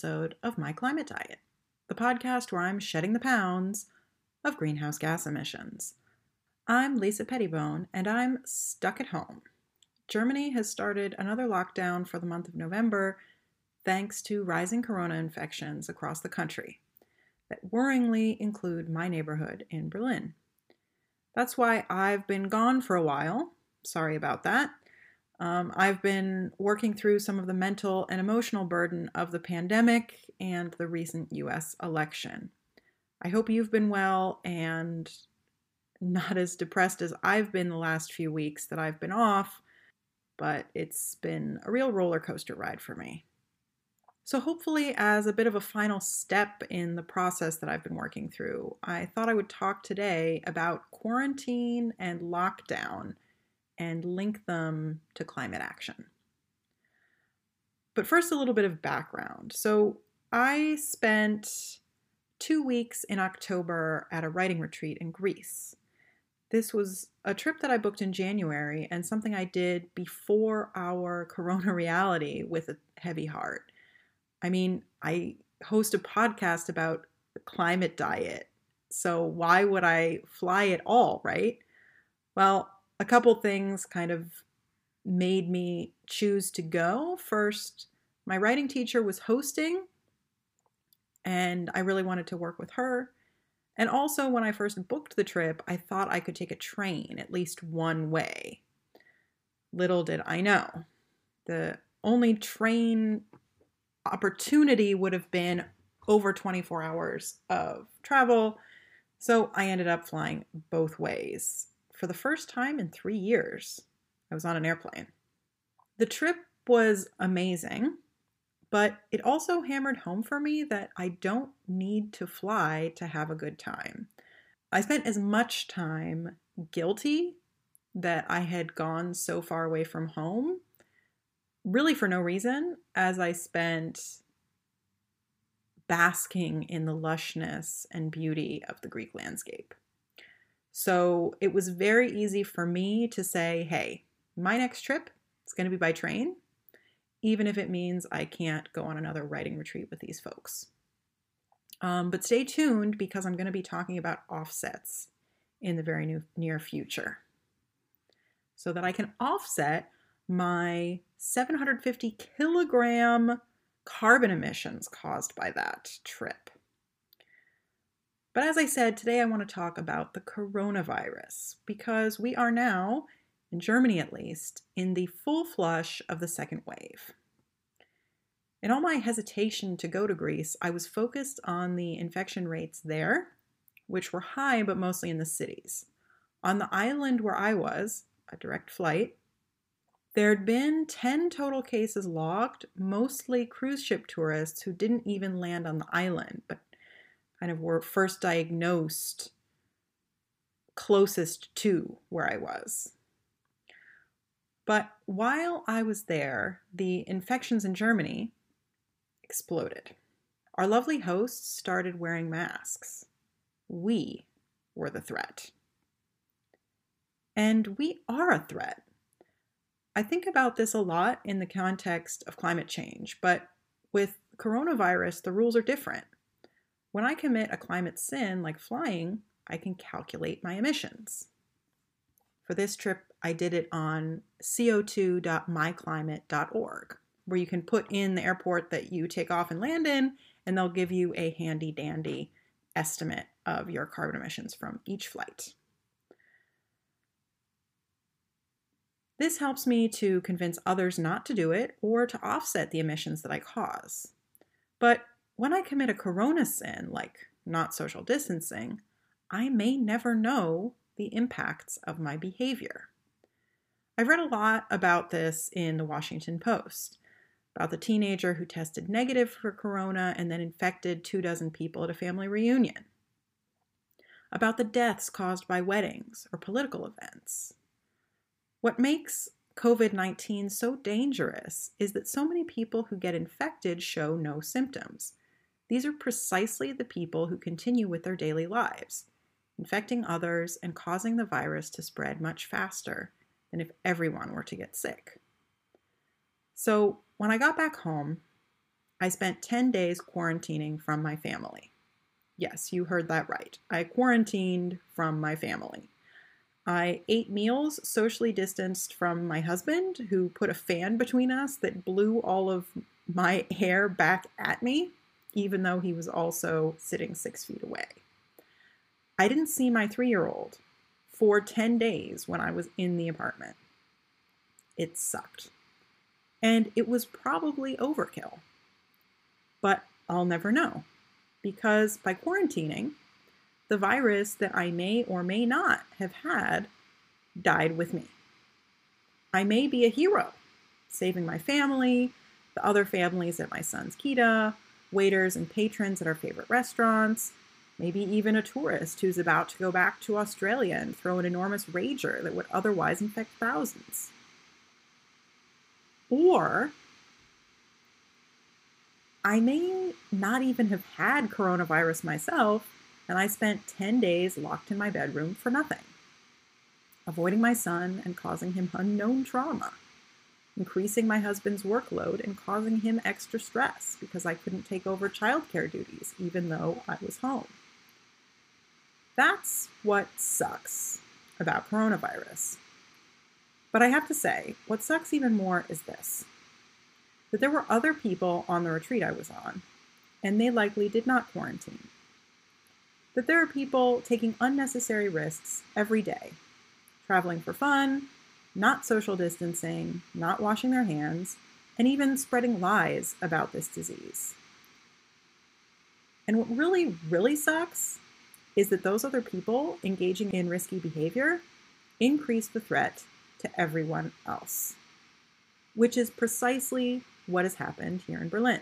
episode of My Climate Diet, the podcast where I'm shedding the pounds of greenhouse gas emissions. I'm Lisa Pettibone, and I'm stuck at home. Germany has started another lockdown for the month of November thanks to rising corona infections across the country that worryingly include my neighborhood in Berlin. That's why I've been gone for a while. Sorry about that. Um, I've been working through some of the mental and emotional burden of the pandemic and the recent US election. I hope you've been well and not as depressed as I've been the last few weeks that I've been off, but it's been a real roller coaster ride for me. So, hopefully, as a bit of a final step in the process that I've been working through, I thought I would talk today about quarantine and lockdown and link them to climate action. But first, a little bit of background. So, I spent two weeks in October at a writing retreat in Greece. This was a trip that I booked in January and something I did before our corona reality with a heavy heart. I mean, I host a podcast about the climate diet. So why would I fly at all, right? Well, a couple things kind of made me choose to go. First, my writing teacher was hosting, and I really wanted to work with her. And also, when I first booked the trip, I thought I could take a train at least one way. Little did I know. The only train opportunity would have been over 24 hours of travel. So I ended up flying both ways. For the first time in three years, I was on an airplane. The trip was amazing, but it also hammered home for me that I don't need to fly to have a good time. I spent as much time guilty that I had gone so far away from home really for no reason, as I spent basking in the lushness and beauty of the Greek landscape. So it was very easy for me to say, hey, my next trip is going to be by train, even if it means I can't go on another writing retreat with these folks. Um, but stay tuned because I'm going to be talking about offsets in the very new, near future so that I can offset my 750 kilogram carbon emissions caused by that trip. But as I said, today I want to talk about the coronavirus because we are now, in Germany at least, in the full flush of the second wave. In all my hesitation to go to Greece, I was focused on the infection rates there, which were high but mostly in the cities. On the island where I was, a direct flight, there had been 10 total cases logged, mostly cruise ship tourists who didn't even land on the island, but kind of were first diagnosed closest to where I was. But while I was there, the infections in Germany exploded. Our lovely hosts started wearing masks. We were the threat. And we are a threat. I think about this a lot in the context of climate change, but with coronavirus, the rules are different. When I commit a climate sin like flying, I can calculate my emissions. For this trip, I did it on co2.myclimate.org, where you can put in the airport that you take off and land in, and they'll give you a handy dandy estimate of your carbon emissions from each flight. This helps me to convince others not to do it or to offset the emissions that I cause. But when I commit a corona sin, like not social distancing, I may never know the impacts of my behavior. I've read a lot about this in the Washington Post about the teenager who tested negative for corona and then infected two dozen people at a family reunion, about the deaths caused by weddings or political events, what makes COVID 19 so dangerous is that so many people who get infected show no symptoms. These are precisely the people who continue with their daily lives, infecting others and causing the virus to spread much faster than if everyone were to get sick. So, when I got back home, I spent 10 days quarantining from my family. Yes, you heard that right. I quarantined from my family. I ate meals socially distanced from my husband, who put a fan between us that blew all of my hair back at me, even though he was also sitting six feet away. I didn't see my three year old for 10 days when I was in the apartment. It sucked. And it was probably overkill. But I'll never know because by quarantining, the virus that I may or may not have had died with me. I may be a hero, saving my family, the other families at my son's Kita, waiters and patrons at our favorite restaurants, maybe even a tourist who's about to go back to Australia and throw an enormous rager that would otherwise infect thousands. Or I may not even have had coronavirus myself and I spent 10 days locked in my bedroom for nothing, avoiding my son and causing him unknown trauma, increasing my husband's workload and causing him extra stress because I couldn't take over childcare duties even though I was home. That's what sucks about coronavirus. But I have to say, what sucks even more is this that there were other people on the retreat I was on, and they likely did not quarantine that there are people taking unnecessary risks every day, traveling for fun, not social distancing, not washing their hands, and even spreading lies about this disease. And what really, really sucks is that those other people engaging in risky behavior increase the threat to everyone else, which is precisely what has happened here in Berlin.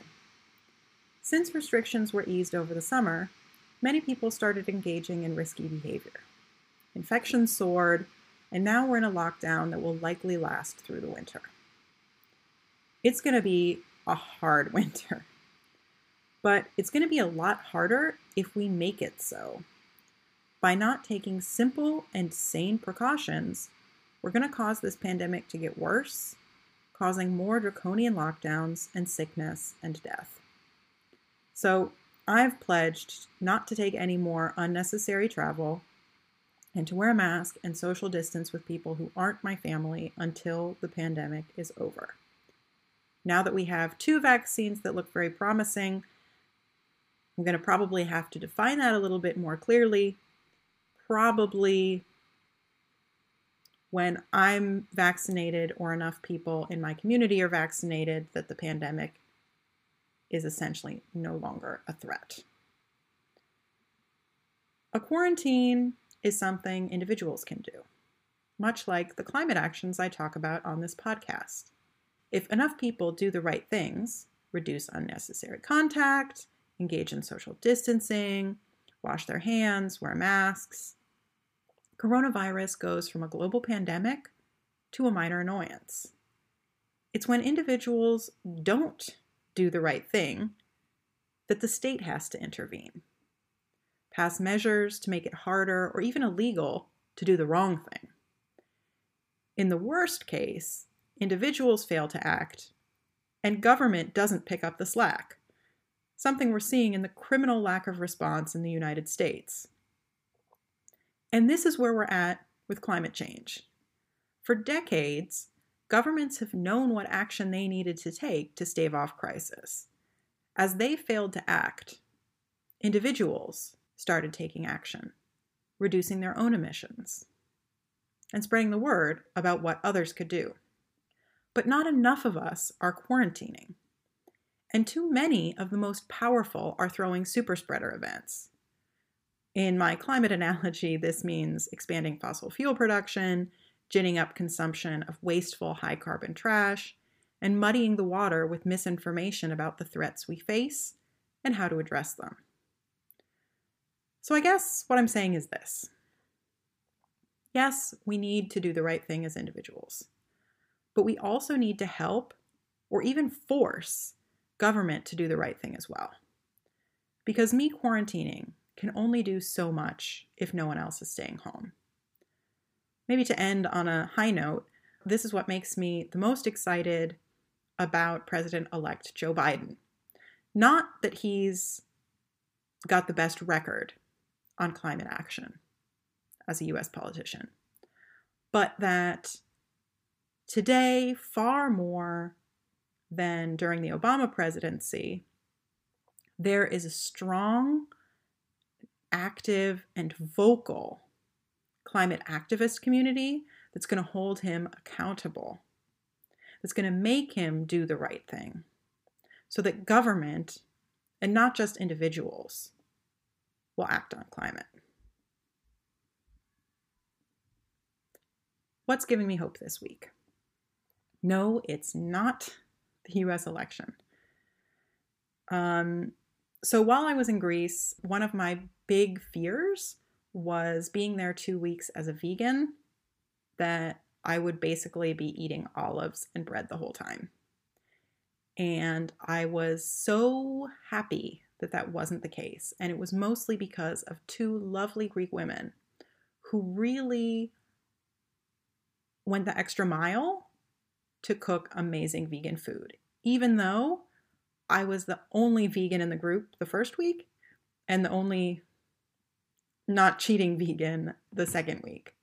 Since restrictions were eased over the summer, many people started engaging in risky behavior. Infections soared, and now we're in a lockdown that will likely last through the winter. It's going to be a hard winter, but it's going to be a lot harder if we make it so. By not taking simple and sane precautions, we're going to cause this pandemic to get worse, causing more draconian lockdowns and sickness and death. So I've pledged not to take any more unnecessary travel and to wear a mask and social distance with people who aren't my family until the pandemic is over. Now that we have two vaccines that look very promising, I'm going to probably have to define that a little bit more clearly. Probably when I'm vaccinated or enough people in my community are vaccinated that the pandemic is essentially no longer a threat. A quarantine is something individuals can do, much like the climate actions I talk about on this podcast. If enough people do the right things, reduce unnecessary contact, engage in social distancing, wash their hands, wear masks, coronavirus goes from a global pandemic to a minor annoyance. It's when individuals don't do the right thing, that the state has to intervene, pass measures to make it harder or even illegal to do the wrong thing. In the worst case, individuals fail to act and government doesn't pick up the slack, something we're seeing in the criminal lack of response in the United States. And this is where we're at with climate change. For decades, governments have known what action they needed to take to stave off crisis. As they failed to act, individuals started taking action, reducing their own emissions, and spreading the word about what others could do. But not enough of us are quarantining, and too many of the most powerful are throwing super spreader events. In my climate analogy, this means expanding fossil fuel production, ginning up consumption of wasteful high carbon trash, and muddying the water with misinformation about the threats we face and how to address them. So, I guess what I'm saying is this yes, we need to do the right thing as individuals, but we also need to help or even force government to do the right thing as well. Because me quarantining can only do so much if no one else is staying home. Maybe to end on a high note, this is what makes me the most excited about President elect Joe Biden. Not that he's got the best record on climate action as a US politician, but that today, far more than during the Obama presidency, there is a strong, active, and vocal climate activist community that's going to hold him accountable, that's going to make him do the right thing, so that government, and not just individuals, will act on climate. What's giving me hope this week? No, it's not the US election. Um, so while I was in Greece, one of my big fears was being there two weeks as a vegan, that I would basically be eating olives and bread the whole time. And I was so happy that that wasn't the case. And it was mostly because of two lovely Greek women who really went the extra mile to cook amazing vegan food, even though I was the only vegan in the group the first week and the only not cheating vegan the second week.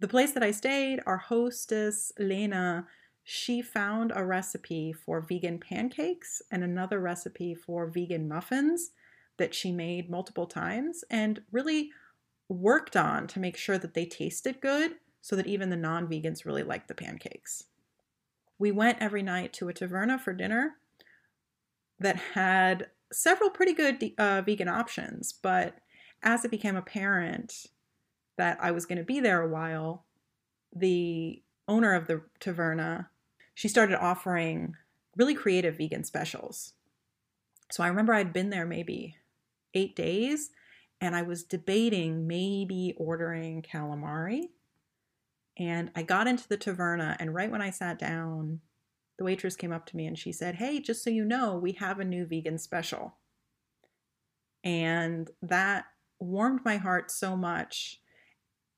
The place that I stayed, our hostess, Lena, she found a recipe for vegan pancakes and another recipe for vegan muffins that she made multiple times and really worked on to make sure that they tasted good so that even the non vegans really liked the pancakes. We went every night to a taverna for dinner that had several pretty good uh, vegan options, but as it became apparent that I was going to be there a while, the owner of the taverna, she started offering really creative vegan specials. So I remember I'd been there maybe eight days and I was debating maybe ordering calamari and I got into the taverna, and right when I sat down, the waitress came up to me and she said, Hey, just so you know, we have a new vegan special. And that warmed my heart so much.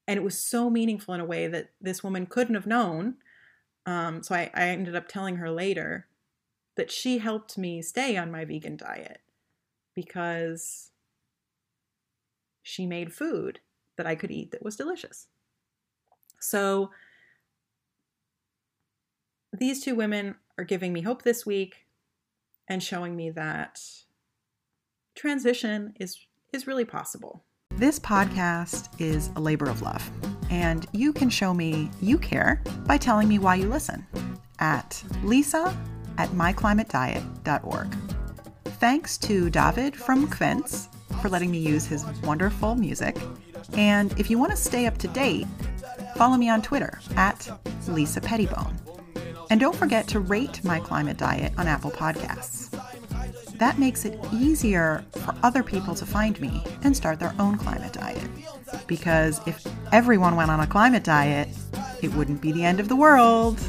And it was so meaningful in a way that this woman couldn't have known. Um, so I, I ended up telling her later that she helped me stay on my vegan diet because she made food that I could eat that was delicious. So these two women are giving me hope this week and showing me that transition is is really possible. This podcast is a labor of love, and you can show me you care by telling me why you listen at lisa at myclimatediet.org. Thanks to David from Kvens for letting me use his wonderful music. And if you want to stay up to date, follow me on Twitter at Lisa Pettibone. And don't forget to rate My Climate Diet on Apple Podcasts. That makes it easier for other people to find me and start their own climate diet. Because if everyone went on a climate diet, it wouldn't be the end of the world.